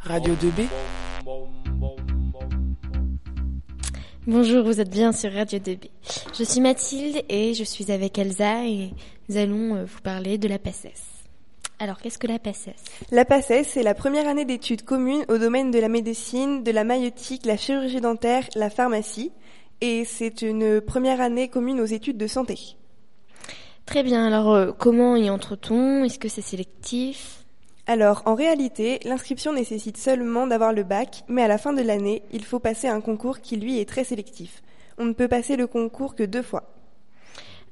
Radio 2B. Bonjour, vous êtes bien sur Radio 2B. Je suis Mathilde et je suis avec Elsa et nous allons euh, vous parler de la PACES. Alors, qu'est-ce que la PACES? La PACES, c'est la première année d'études communes au domaine de la médecine, de la maïotique, la chirurgie dentaire, la pharmacie. Et c'est une première année commune aux études de santé. Très bien, alors euh, comment y entre-t-on? Est-ce que c'est sélectif? Alors, en réalité, l'inscription nécessite seulement d'avoir le bac, mais à la fin de l'année, il faut passer un concours qui, lui, est très sélectif. On ne peut passer le concours que deux fois.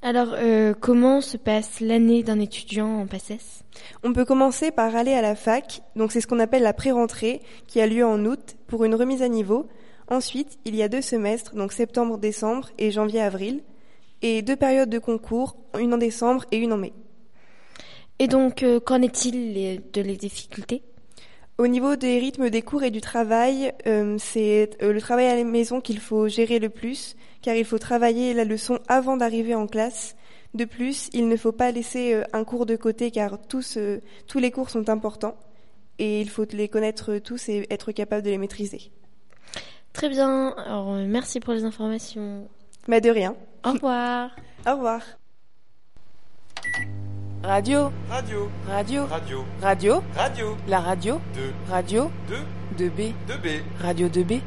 Alors, euh, comment se passe l'année d'un étudiant en PACES On peut commencer par aller à la fac, donc c'est ce qu'on appelle la pré-rentrée, qui a lieu en août, pour une remise à niveau. Ensuite, il y a deux semestres, donc septembre-décembre et janvier-avril, et deux périodes de concours, une en décembre et une en mai. Et donc, euh, qu'en est-il de les difficultés? Au niveau des rythmes des cours et du travail, euh, c'est euh, le travail à la maison qu'il faut gérer le plus, car il faut travailler la leçon avant d'arriver en classe. De plus, il ne faut pas laisser un cours de côté, car tous, euh, tous les cours sont importants, et il faut les connaître tous et être capable de les maîtriser. Très bien, alors merci pour les informations. Bah de rien. Au revoir. Au revoir. Radio. Radio, Radio. radio, Radio. radio, La radio. 2, Radio 2, 2B. 2B. Radio 2B.